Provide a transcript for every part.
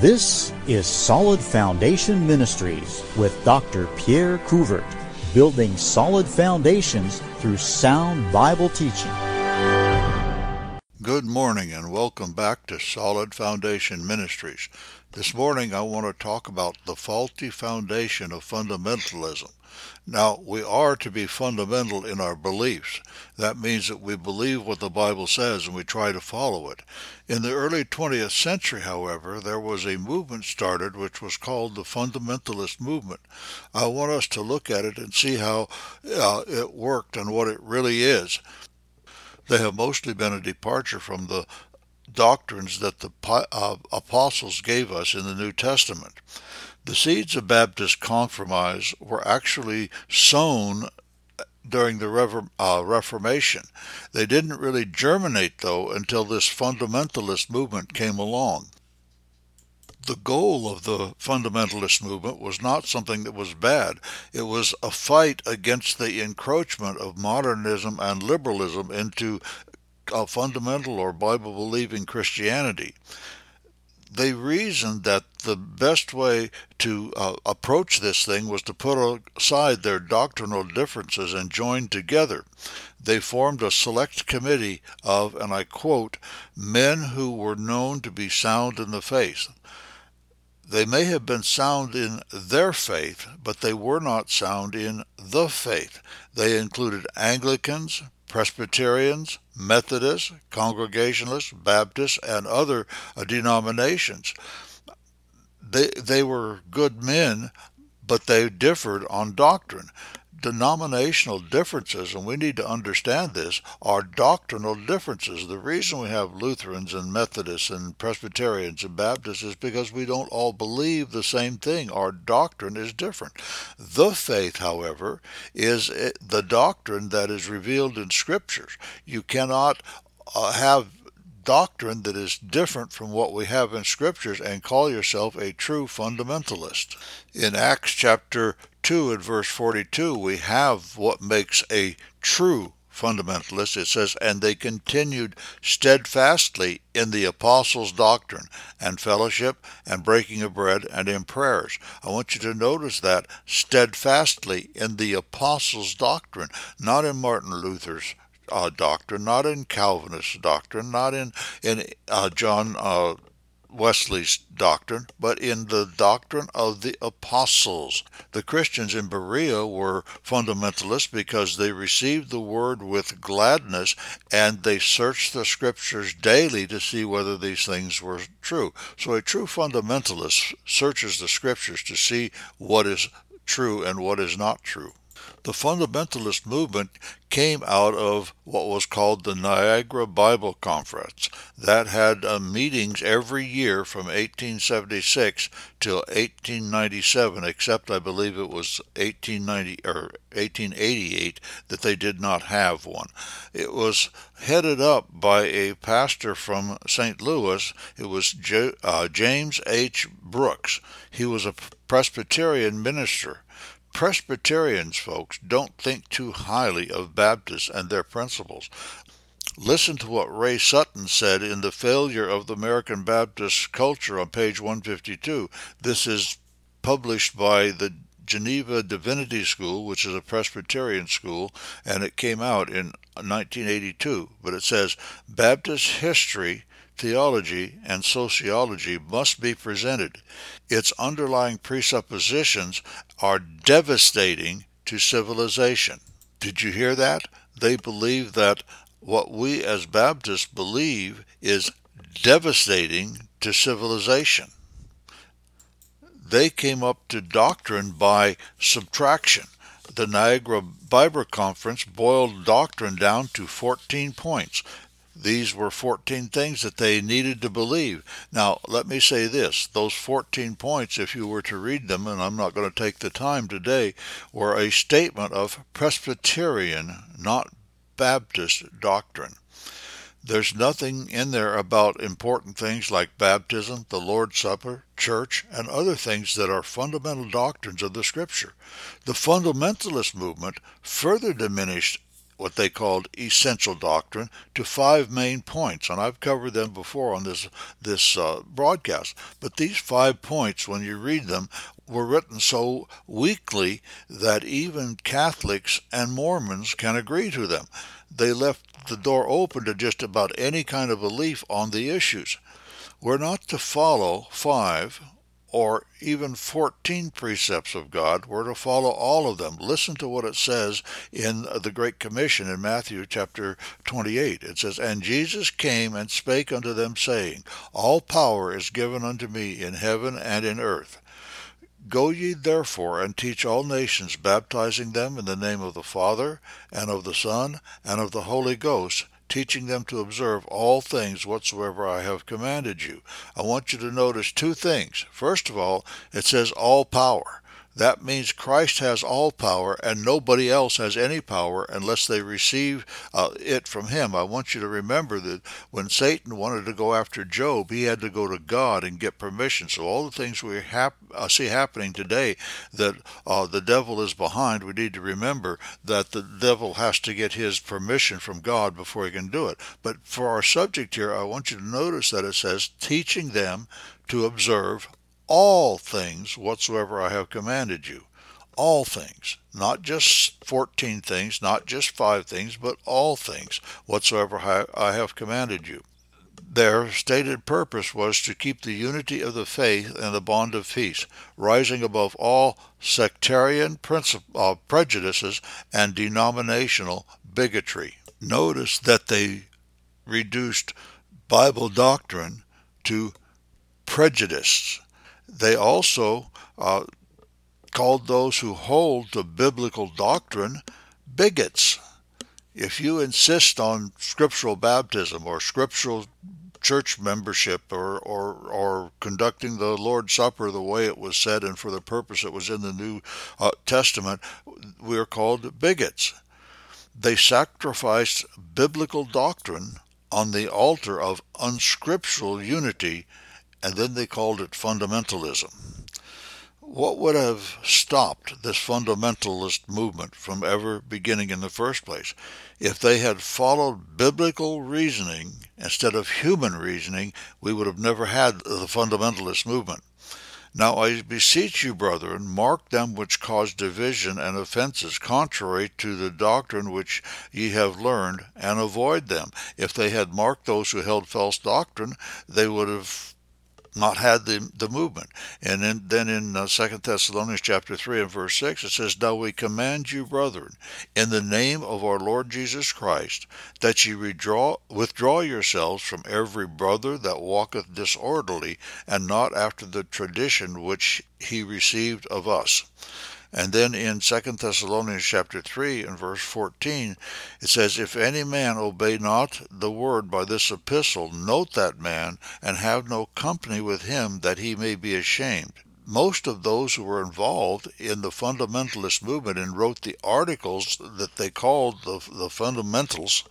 This is Solid Foundation Ministries with Dr. Pierre Couvert, building solid foundations through sound Bible teaching. Good morning and welcome back to Solid Foundation Ministries. This morning I want to talk about the faulty foundation of fundamentalism. Now, we are to be fundamental in our beliefs. That means that we believe what the Bible says and we try to follow it. In the early 20th century, however, there was a movement started which was called the fundamentalist movement. I want us to look at it and see how uh, it worked and what it really is. They have mostly been a departure from the doctrines that the uh, apostles gave us in the New Testament. The seeds of Baptist compromise were actually sown during the uh, Reformation. They didn't really germinate, though, until this fundamentalist movement came along. The goal of the fundamentalist movement was not something that was bad. It was a fight against the encroachment of modernism and liberalism into a fundamental or Bible believing Christianity they reasoned that the best way to uh, approach this thing was to put aside their doctrinal differences and join together. They formed a select committee of, and I quote, men who were known to be sound in the faith. They may have been sound in their faith, but they were not sound in the faith. They included Anglicans, Presbyterians, Methodists, Congregationalists, Baptists, and other denominations. They, they were good men, but they differed on doctrine denominational differences, and we need to understand this, are doctrinal differences. The reason we have Lutherans and Methodists and Presbyterians and Baptists is because we don't all believe the same thing. Our doctrine is different. The faith, however, is the doctrine that is revealed in Scriptures. You cannot uh, have doctrine that is different from what we have in scriptures and call yourself a true fundamentalist. In Acts chapter 2 and verse 42, we have what makes a true fundamentalist. It says, And they continued steadfastly in the apostles' doctrine and fellowship and breaking of bread and in prayers. I want you to notice that steadfastly in the apostles' doctrine, not in Martin Luther's uh, doctrine, not in Calvinist doctrine, not in in uh, John uh, Wesley's doctrine, but in the doctrine of the apostles. The Christians in Berea were fundamentalists because they received the word with gladness and they searched the scriptures daily to see whether these things were true. So a true fundamentalist searches the scriptures to see what is true and what is not true. The fundamentalist movement came out of what was called the Niagara Bible Conference. That had uh, meetings every year from 1876 till 1897, except I believe it was 1890 or 1888 that they did not have one. It was headed up by a pastor from St. Louis. It was uh, James H. Brookes. He was a Presbyterian minister. Presbyterians, folks, don't think too highly of Baptists and their principles. Listen to what Ray Sutton said in The Failure of the American Baptist Culture on page 152. This is published by the Geneva Divinity School, which is a Presbyterian school, and it came out in 1982. But it says Baptist history theology, and sociology must be presented. Its underlying presuppositions are devastating to civilization. Did you hear that? They believe that what we as Baptists believe is devastating to civilization. They came up to doctrine by subtraction. The Niagara Bible Conference boiled doctrine down to 14 points. These were 14 things that they needed to believe. Now, let me say this those 14 points, if you were to read them, and I'm not going to take the time today, were a statement of Presbyterian, not Baptist doctrine. There's nothing in there about important things like baptism, the Lord's Supper, church, and other things that are fundamental doctrines of the Scripture. The fundamentalist movement further diminished what they called essential doctrine to five main points, and I've covered them before on this this uh, broadcast. But these five points, when you read them, were written so weakly that even Catholics and Mormons can agree to them. They left the door open to just about any kind of belief on the issues. We're not to follow five or even 14 precepts of God. We're to follow all of them. Listen to what it says in the Great Commission in Matthew chapter 28. It says, And Jesus came and spake unto them, saying, All power is given unto me in heaven and in earth. Go ye therefore and teach all nations, baptizing them in the name of the Father, and of the Son, and of the Holy Ghost, teaching them to observe all things whatsoever I have commanded you. I want you to notice two things. First of all, it says all power. That means Christ has all power and nobody else has any power unless they receive uh, it from Him. I want you to remember that when Satan wanted to go after Job, he had to go to God and get permission. So, all the things we hap- uh, see happening today that uh, the devil is behind, we need to remember that the devil has to get his permission from God before he can do it. But for our subject here, I want you to notice that it says, teaching them to observe all things whatsoever I have commanded you. All things, not just 14 things, not just five things, but all things whatsoever I have commanded you. Their stated purpose was to keep the unity of the faith and the bond of peace, rising above all sectarian uh, prejudices and denominational bigotry. Notice that they reduced Bible doctrine to prejudice they also uh, called those who hold to biblical doctrine bigots. If you insist on scriptural baptism or scriptural church membership or, or, or conducting the Lord's Supper the way it was said and for the purpose it was in the New uh, Testament, we are called bigots. They sacrificed biblical doctrine on the altar of unscriptural unity and then they called it fundamentalism. What would have stopped this fundamentalist movement from ever beginning in the first place? If they had followed biblical reasoning instead of human reasoning, we would have never had the fundamentalist movement. Now I beseech you, brethren, mark them which cause division and offenses contrary to the doctrine which ye have learned, and avoid them. If they had marked those who held false doctrine, they would have not had the, the movement. And then, in uh, 2 Thessalonians chapter 3 and verse 6, it says, Now we command you, brethren, in the name of our Lord Jesus Christ, that ye withdraw yourselves from every brother that walketh disorderly, and not after the tradition which he received of us. And then in 2 Thessalonians chapter 3 and verse 14, it says, If any man obey not the word by this epistle, note that man, and have no company with him, that he may be ashamed. Most of those who were involved in the fundamentalist movement and wrote the articles that they called the, the fundamentals,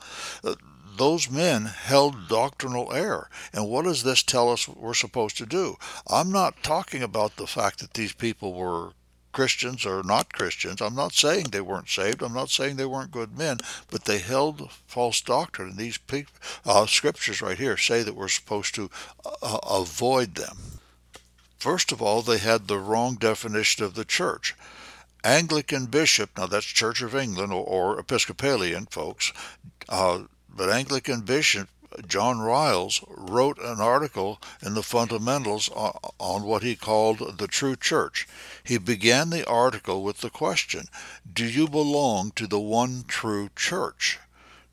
uh, those men held doctrinal error. And what does this tell us we're supposed to do? I'm not talking about the fact that these people were Christians or not Christians. I'm not saying they weren't saved. I'm not saying they weren't good men, but they held false doctrine. And these uh, scriptures right here say that we're supposed to uh, avoid them. First of all, they had the wrong definition of the church. Anglican bishop, now that's Church of England or, or Episcopalian folks, uh, but Anglican bishop John Ryles wrote an article in the Fundamentals on what he called the true church. He began the article with the question, Do you belong to the one true church?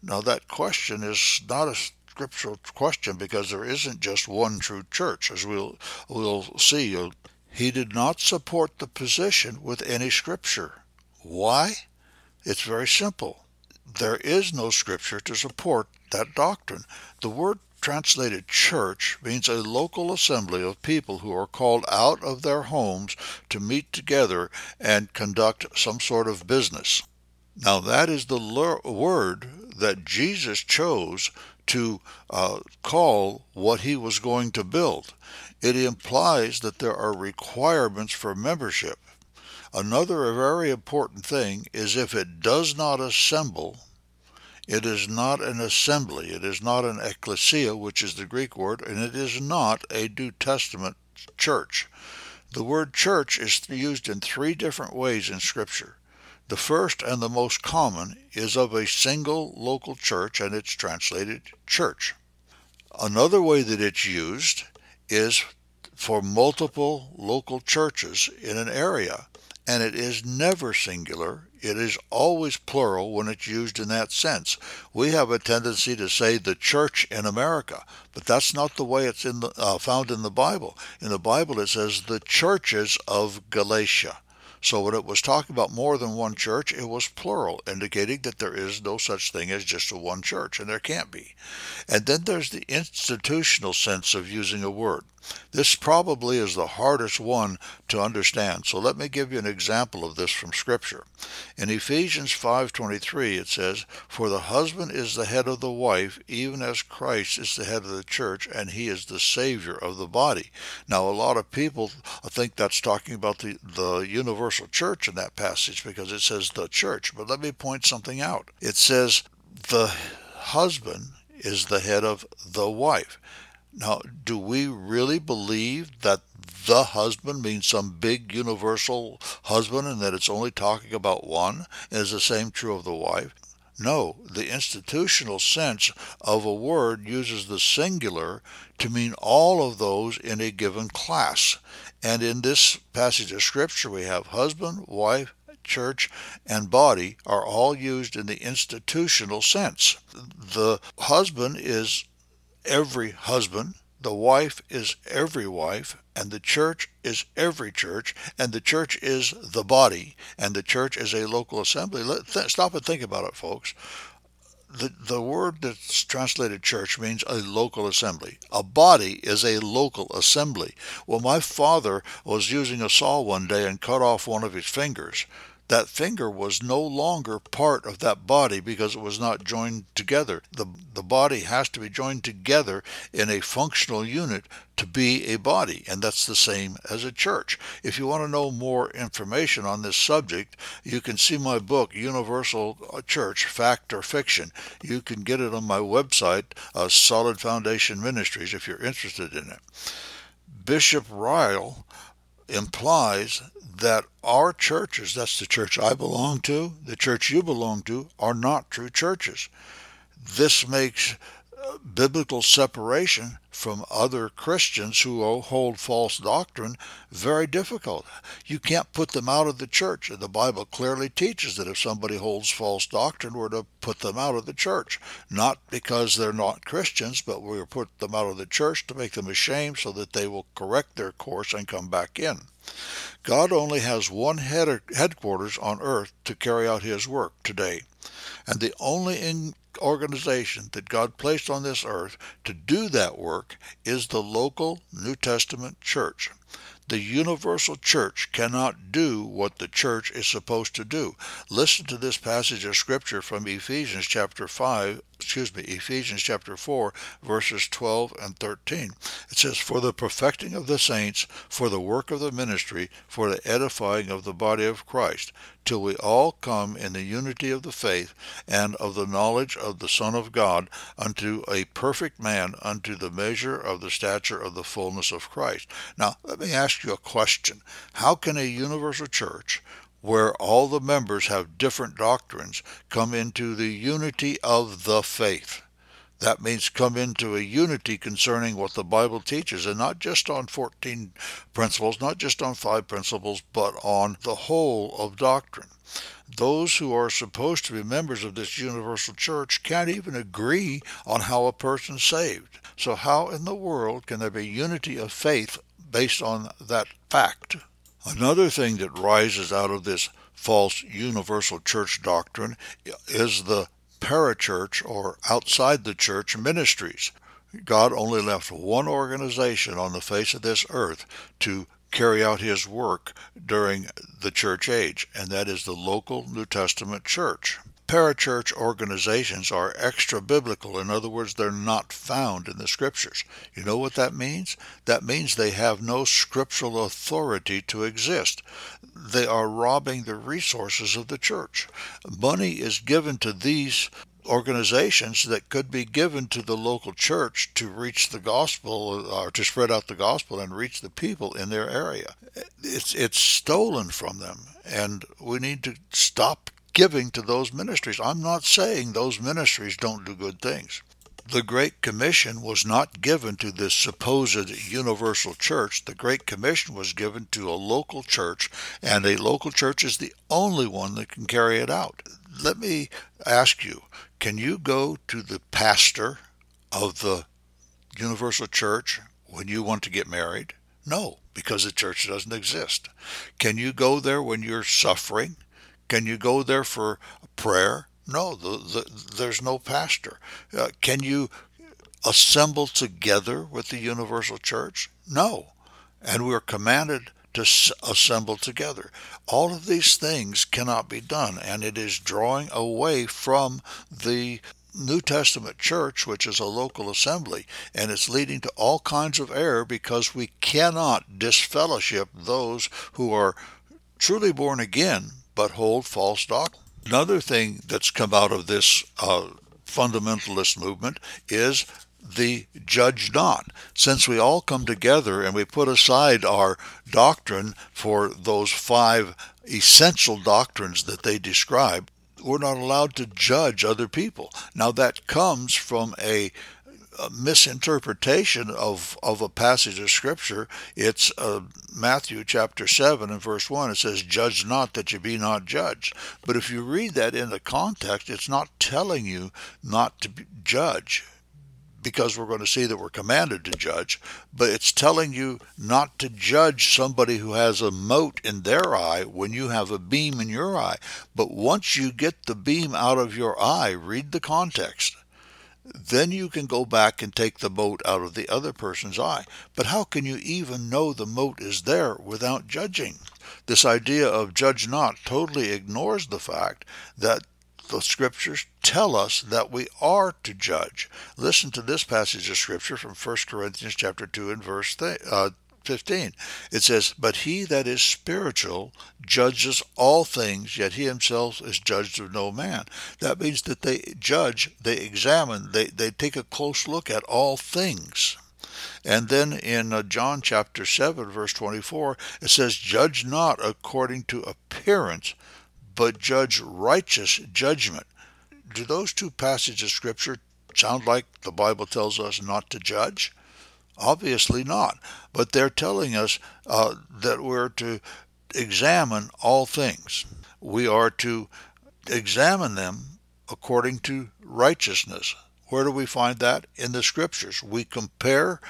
Now, that question is not a scriptural question because there isn't just one true church, as we'll, we'll see. He did not support the position with any scripture. Why? It's very simple. There is no scripture to support that doctrine. The word translated church means a local assembly of people who are called out of their homes to meet together and conduct some sort of business. Now, that is the word that Jesus chose to uh, call what he was going to build. It implies that there are requirements for membership. Another very important thing is if it does not assemble It is not an assembly. It is not an ecclesia, which is the Greek word, and it is not a New Testament church. The word church is used in three different ways in Scripture. The first and the most common is of a single local church, and it's translated church. Another way that it's used is for multiple local churches in an area, and it is never singular. It is always plural when it's used in that sense. We have a tendency to say the church in America, but that's not the way it's in the, uh, found in the Bible. In the Bible, it says the churches of Galatia. So when it was talking about more than one church, it was plural, indicating that there is no such thing as just a one church, and there can't be. And then there's the institutional sense of using a word. This probably is the hardest one to understand. So let me give you an example of this from scripture. In Ephesians 5:23 it says, "For the husband is the head of the wife, even as Christ is the head of the church, and he is the savior of the body." Now a lot of people think that's talking about the the universal church in that passage because it says the church, but let me point something out. It says the husband is the head of the wife. Now, do we really believe that the husband means some big universal husband and that it's only talking about one? Is the same true of the wife? No, the institutional sense of a word uses the singular to mean all of those in a given class. And in this passage of Scripture, we have husband, wife, church, and body are all used in the institutional sense. The husband is every husband, the wife is every wife, and the church is every church, and the church is the body, and the church is a local assembly. Let, th- stop and think about it, folks. The, the word that's translated church means a local assembly. A body is a local assembly. Well, my father was using a saw one day and cut off one of his fingers that finger was no longer part of that body because it was not joined together. The, the body has to be joined together in a functional unit to be a body, and that's the same as a church. If you want to know more information on this subject, you can see my book, Universal Church Fact or Fiction. You can get it on my website, uh, Solid Foundation Ministries, if you're interested in it. Bishop Ryle implies that our churches, that's the church I belong to, the church you belong to, are not true churches. This makes uh, biblical separation from other Christians who hold false doctrine very difficult. You can't put them out of the church. The Bible clearly teaches that if somebody holds false doctrine, we're to put them out of the church. Not because they're not Christians, but we're put them out of the church to make them ashamed so that they will correct their course and come back in. God only has one head headquarters on earth to carry out his work today. And the only organization that God placed on this earth to do that work is the local New Testament church. The universal church cannot do what the church is supposed to do. Listen to this passage of scripture from Ephesians chapter 5, excuse me, Ephesians chapter 4, verses 12 and 13. It says, For the perfecting of the saints, for the work of the ministry, for the edifying of the body of Christ, till we all come in the unity of the faith and of the knowledge of the Son of God, unto a perfect man, unto the measure of the stature of the fullness of Christ. Now, let me ask you a question. How can a universal church, where all the members have different doctrines, come into the unity of the faith? That means come into a unity concerning what the Bible teaches, and not just on 14 principles, not just on five principles, but on the whole of doctrine. Those who are supposed to be members of this universal church can't even agree on how a person's saved. So, how in the world can there be unity of faith based on that fact? Another thing that rises out of this false universal church doctrine is the parachurch or outside the church ministries. God only left one organization on the face of this earth to carry out his work during the church age, and that is the local New Testament church. Parachurch organizations are extra biblical. In other words, they're not found in the scriptures. You know what that means? That means they have no scriptural authority to exist. They are robbing the resources of the church. Money is given to these organizations that could be given to the local church to reach the gospel or to spread out the gospel and reach the people in their area. It's it's stolen from them and we need to stop giving to those ministries. I'm not saying those ministries don't do good things. The Great Commission was not given to this supposed universal church. The Great Commission was given to a local church, and a local church is the only one that can carry it out. Let me ask you can you go to the pastor of the Universal Church when you want to get married? No, because the church doesn't exist. Can you go there when you're suffering? Can you go there for prayer? No, the, the, there's no pastor. Uh, can you assemble together with the universal church? No. And we're commanded to assemble together. All of these things cannot be done, and it is drawing away from the New Testament church, which is a local assembly, and it's leading to all kinds of error because we cannot disfellowship those who are truly born again but hold false doctrine. Another thing that's come out of this uh, fundamentalist movement is the judge not. Since we all come together and we put aside our doctrine for those five essential doctrines that they describe, we're not allowed to judge other people. Now, that comes from a, a misinterpretation of, of a passage of Scripture. It's uh, Matthew chapter 7 and verse 1. It says, Judge not that you be not judged. But if you read that in the context, it's not telling you not to judge because we're going to see that we're commanded to judge, but it's telling you not to judge somebody who has a mote in their eye when you have a beam in your eye. But once you get the beam out of your eye, read the context. Then you can go back and take the mote out of the other person's eye. But how can you even know the mote is there without judging? This idea of judge not totally ignores the fact that the scriptures tell us that we are to judge. Listen to this passage of scripture from 1 Corinthians chapter 2 and verse uh, 15. It says, But he that is spiritual judges all things, yet he himself is judged of no man. That means that they judge, they examine, they, they take a close look at all things. And then in uh, John chapter 7, verse 24, it says, Judge not according to appearance, but judge righteous judgment. Do those two passages of Scripture sound like the Bible tells us not to judge? Obviously not. But they're telling us uh, that we're to examine all things. We are to examine them according to righteousness. Where do we find that? In the scriptures. We compare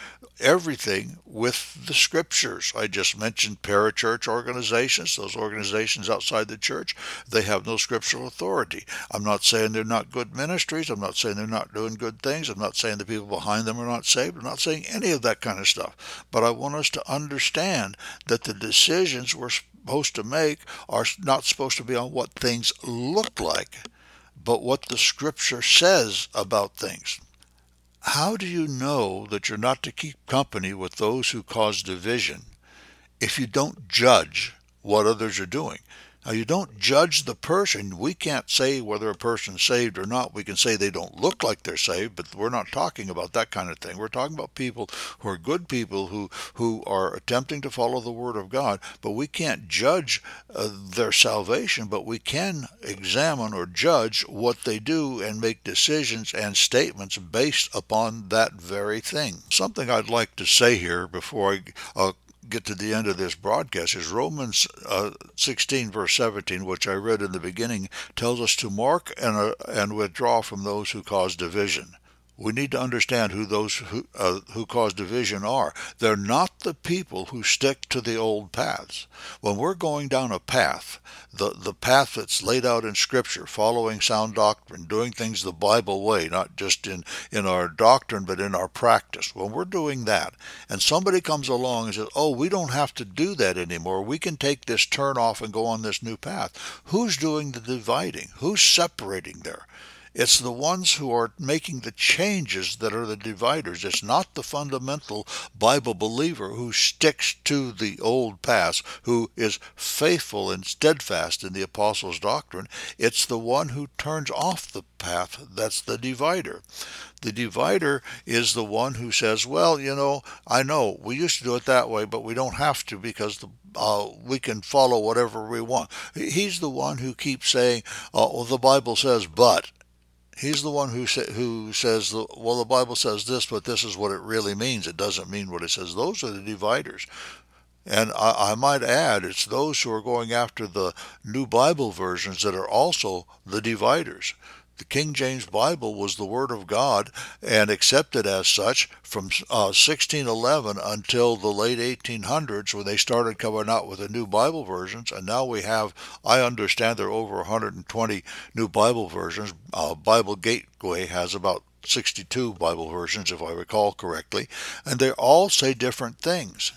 everything with the scriptures. I just mentioned parachurch organizations, those organizations outside the church, they have no scriptural authority. I'm not saying they're not good ministries. I'm not saying they're not doing good things. I'm not saying the people behind them are not saved. I'm not saying any of that kind of stuff. But I want us to understand that the decisions we're supposed to make are not supposed to be on what things look like but what the scripture says about things. How do you know that you're not to keep company with those who cause division if you don't judge what others are doing? Now, you don't judge the person. We can't say whether a person's saved or not. We can say they don't look like they're saved, but we're not talking about that kind of thing. We're talking about people who are good people who, who are attempting to follow the Word of God, but we can't judge uh, their salvation, but we can examine or judge what they do and make decisions and statements based upon that very thing. Something I'd like to say here before I uh, get to the end of this broadcast is Romans uh, 16, verse 17, which I read in the beginning, tells us to mark and, uh, and withdraw from those who cause division. We need to understand who those who, uh, who cause division are. They're not the people who stick to the old paths. When we're going down a path, the, the path that's laid out in Scripture, following sound doctrine, doing things the Bible way, not just in, in our doctrine, but in our practice, when we're doing that, and somebody comes along and says, Oh, we don't have to do that anymore. We can take this turn off and go on this new path. Who's doing the dividing? Who's separating there? It's the ones who are making the changes that are the dividers. It's not the fundamental Bible believer who sticks to the old path, who is faithful and steadfast in the apostles' doctrine. It's the one who turns off the path that's the divider. The divider is the one who says, well, you know, I know we used to do it that way, but we don't have to because the, uh, we can follow whatever we want. He's the one who keeps saying, uh, the Bible says, but. He's the one who sa- who says, well, the Bible says this, but this is what it really means. It doesn't mean what it says. Those are the dividers. And I, I, might add, it's those who are going after the new Bible versions that are also the dividers. The King James Bible was the Word of God and accepted as such from uh, 1611 until the late 1800s when they started coming out with the new Bible versions. And now we have, I understand there are over 120 new Bible versions. Uh, Bible Gateway has about 62 Bible versions, if I recall correctly, and they all say different things.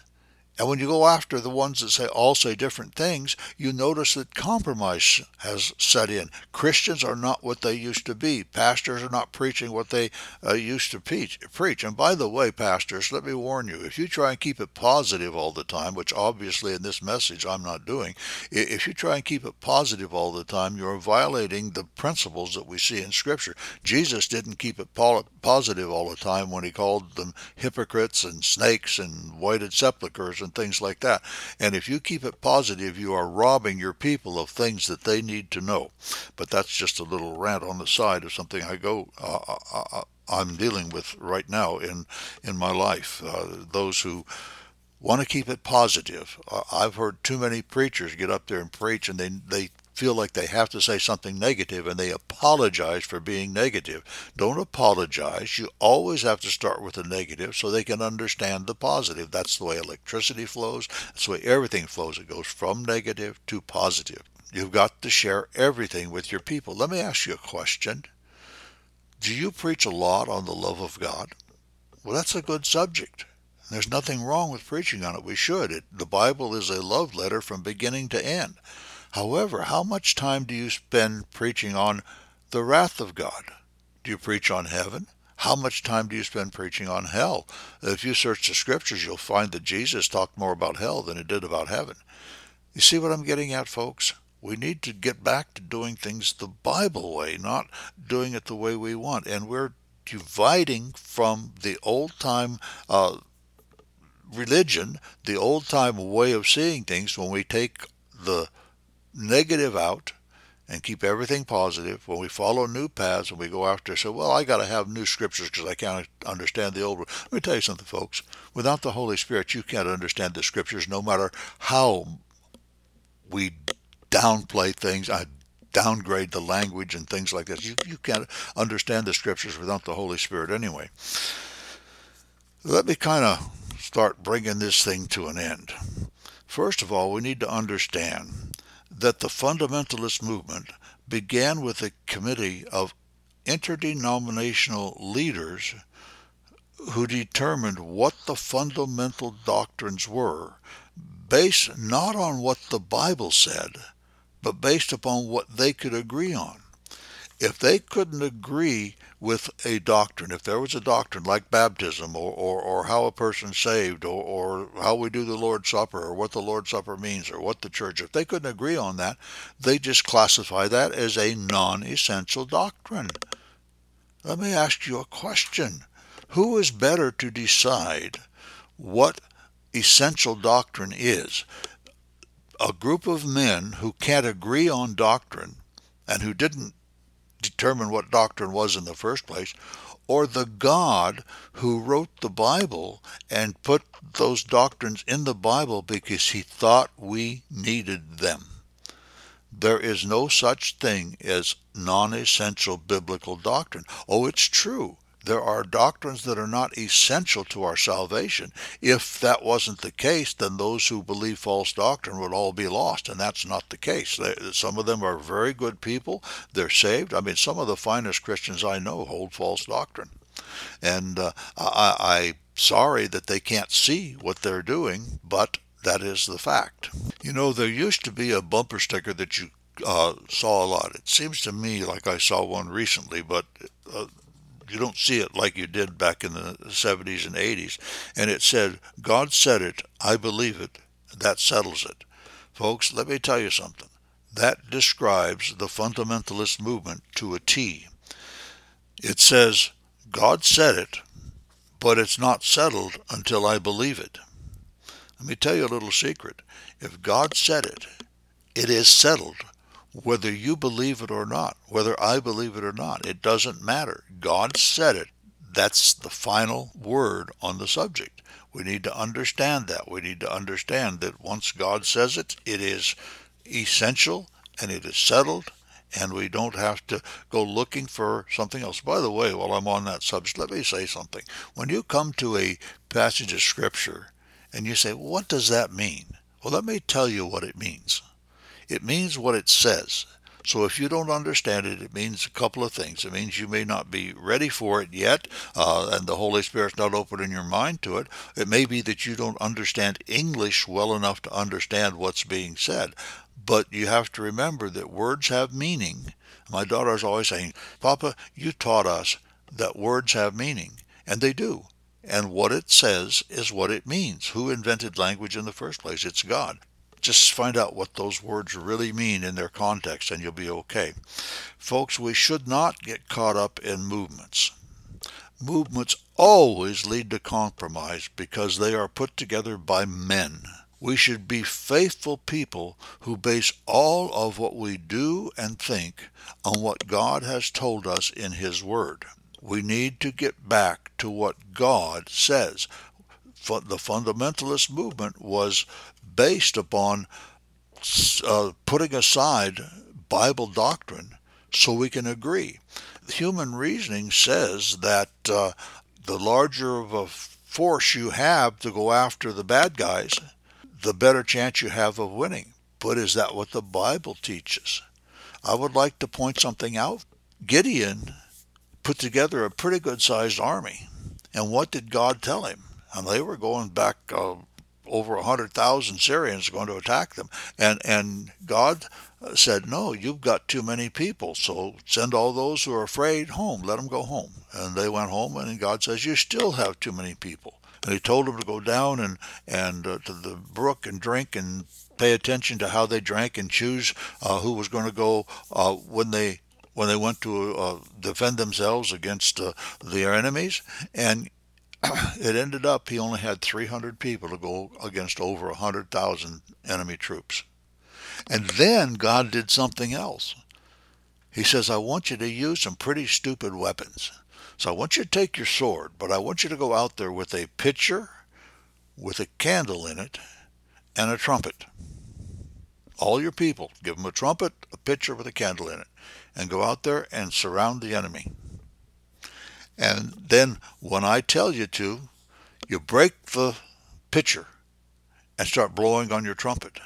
And when you go after the ones that say all say different things, you notice that compromise has set in. Christians are not what they used to be. Pastors are not preaching what they uh, used to preach. Preach. And by the way, pastors, let me warn you: if you try and keep it positive all the time, which obviously in this message I'm not doing, if you try and keep it positive all the time, you're violating the principles that we see in Scripture. Jesus didn't keep it positive all the time when he called them hypocrites and snakes and whited sepulchres and things like that. And if you keep it positive, you are robbing your people of things that they need to know. But that's just a little rant on the side of something I go. Uh, uh, uh, uh I'm dealing with right now in in my life. Uh, those who want to keep it positive. I've heard too many preachers get up there and preach, and they they feel like they have to say something negative and they apologize for being negative. Don't apologize. You always have to start with the negative so they can understand the positive. That's the way electricity flows. That's the way everything flows. It goes from negative to positive. You've got to share everything with your people. Let me ask you a question. Do you preach a lot on the love of God? Well, that's a good subject. There's nothing wrong with preaching on it. We should. It, the Bible is a love letter from beginning to end. However, how much time do you spend preaching on the wrath of God? Do you preach on heaven? How much time do you spend preaching on hell? If you search the scriptures, you'll find that Jesus talked more about hell than he did about heaven. You see what I'm getting at, folks? We need to get back to doing things the Bible way, not doing it the way we want. And we're dividing from the old time uh, religion, the old time way of seeing things when we take the negative out and keep everything positive. When we follow new paths and we go after, say, well, I got to have new scriptures because I can't understand the old. Let me tell you something, folks. Without the Holy Spirit, you can't understand the scriptures, no matter how we downplay things. I downgrade the language and things like this. You, you can't understand the scriptures without the Holy Spirit anyway. Let me kind of start bringing this thing to an end. First of all, we need to understand that the fundamentalist movement began with a committee of interdenominational leaders who determined what the fundamental doctrines were, based not on what the Bible said, but based upon what they could agree on. If they couldn't agree with a doctrine, if there was a doctrine like baptism or, or, or how a person's saved or, or how we do the Lord's Supper or what the Lord's Supper means or what the church, if they couldn't agree on that, they just classify that as a non essential doctrine. Let me ask you a question. Who is better to decide what essential doctrine is? A group of men who can't agree on doctrine and who didn't determine what doctrine was in the first place, or the God who wrote the Bible and put those doctrines in the Bible because he thought we needed them. There is no such thing as non essential biblical doctrine. Oh, it's true there are doctrines that are not essential to our salvation. If that wasn't the case, then those who believe false doctrine would all be lost, and that's not the case. Some of them are very good people. They're saved. I mean, some of the finest Christians I know hold false doctrine. And uh, I, I'm sorry that they can't see what they're doing, but that is the fact. You know, there used to be a bumper sticker that you uh, saw a lot. It seems to me like I saw one recently, but uh, you don't see it like you did back in the 70s and 80s. And it said, God said it, I believe it, that settles it. Folks, let me tell you something. That describes the fundamentalist movement to a T. It says, God said it, but it's not settled until I believe it. Let me tell you a little secret. If God said it, it is settled whether you believe it or not, whether I believe it or not. It doesn't matter. God said it. That's the final word on the subject. We need to understand that. We need to understand that once God says it, it is essential and it is settled and we don't have to go looking for something else. By the way, while I'm on that subject, let me say something. When you come to a passage of Scripture and you say, what does that mean? Well, let me tell you what it means. It means what it says. So if you don't understand it, it means a couple of things. It means you may not be ready for it yet, uh, and the Holy Spirit's not opening your mind to it. It may be that you don't understand English well enough to understand what's being said. But you have to remember that words have meaning. My daughter's always saying, Papa, you taught us that words have meaning. And they do. And what it says is what it means. Who invented language in the first place? It's God. Just find out what those words really mean in their context and you'll be okay. Folks, we should not get caught up in movements. Movements always lead to compromise because they are put together by men. We should be faithful people who base all of what we do and think on what God has told us in His Word. We need to get back to what God says. The fundamentalist movement was based upon uh, putting aside Bible doctrine so we can agree. Human reasoning says that uh, the larger of a force you have to go after the bad guys, the better chance you have of winning. But is that what the Bible teaches? I would like to point something out. Gideon put together a pretty good sized army. And what did God tell him? And they were going back uh, over a hundred thousand Syrians going to attack them, and and God said, "No, you've got too many people. So send all those who are afraid home. Let them go home." And they went home, and God says, "You still have too many people." And He told them to go down and and uh, to the brook and drink and pay attention to how they drank and choose uh, who was going to go uh, when they when they went to uh, defend themselves against uh, their enemies. And it ended up he only had 300 people to go against over 100,000 enemy troops. And then God did something else. He says, I want you to use some pretty stupid weapons. So I want you to take your sword, but I want you to go out there with a pitcher, with a candle in it, and a trumpet. All your people, give them a trumpet, a pitcher with a candle in it, and go out there and surround the enemy. And then when I tell you to, you break the pitcher and start blowing on your trumpet.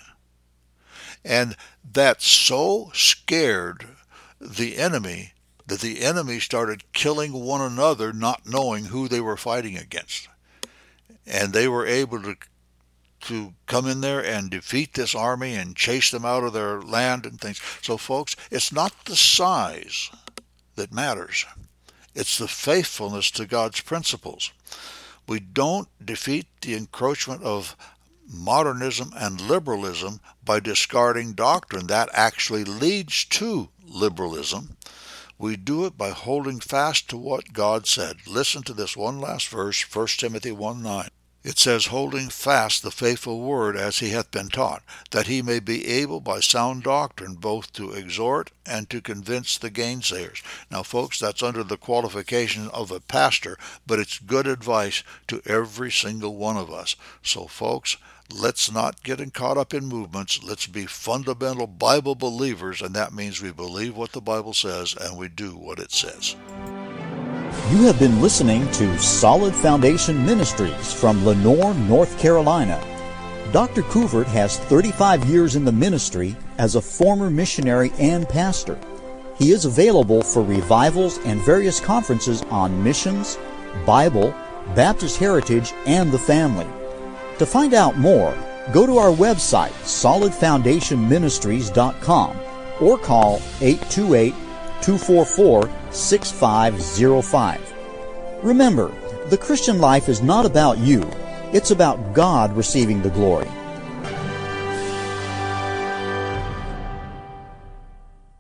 And that so scared the enemy that the enemy started killing one another, not knowing who they were fighting against. And they were able to to come in there and defeat this army and chase them out of their land and things. So folks, it's not the size that matters. It's the faithfulness to God's principles. We don't defeat the encroachment of modernism and liberalism by discarding doctrine. That actually leads to liberalism. We do it by holding fast to what God said. Listen to this one last verse, 1 Timothy 1 9. It says, holding fast the faithful word as he hath been taught, that he may be able by sound doctrine both to exhort and to convince the gainsayers. Now, folks, that's under the qualification of a pastor, but it's good advice to every single one of us. So, folks, let's not get caught up in movements. Let's be fundamental Bible believers, and that means we believe what the Bible says and we do what it says. You have been listening to Solid Foundation Ministries from Lenoir, North Carolina. Dr. Couvert has 35 years in the ministry as a former missionary and pastor. He is available for revivals and various conferences on missions, Bible, Baptist heritage, and the family. To find out more, go to our website, solidfoundationministries.com, or call 828 244 6505. Remember, the Christian life is not about you, it's about God receiving the glory.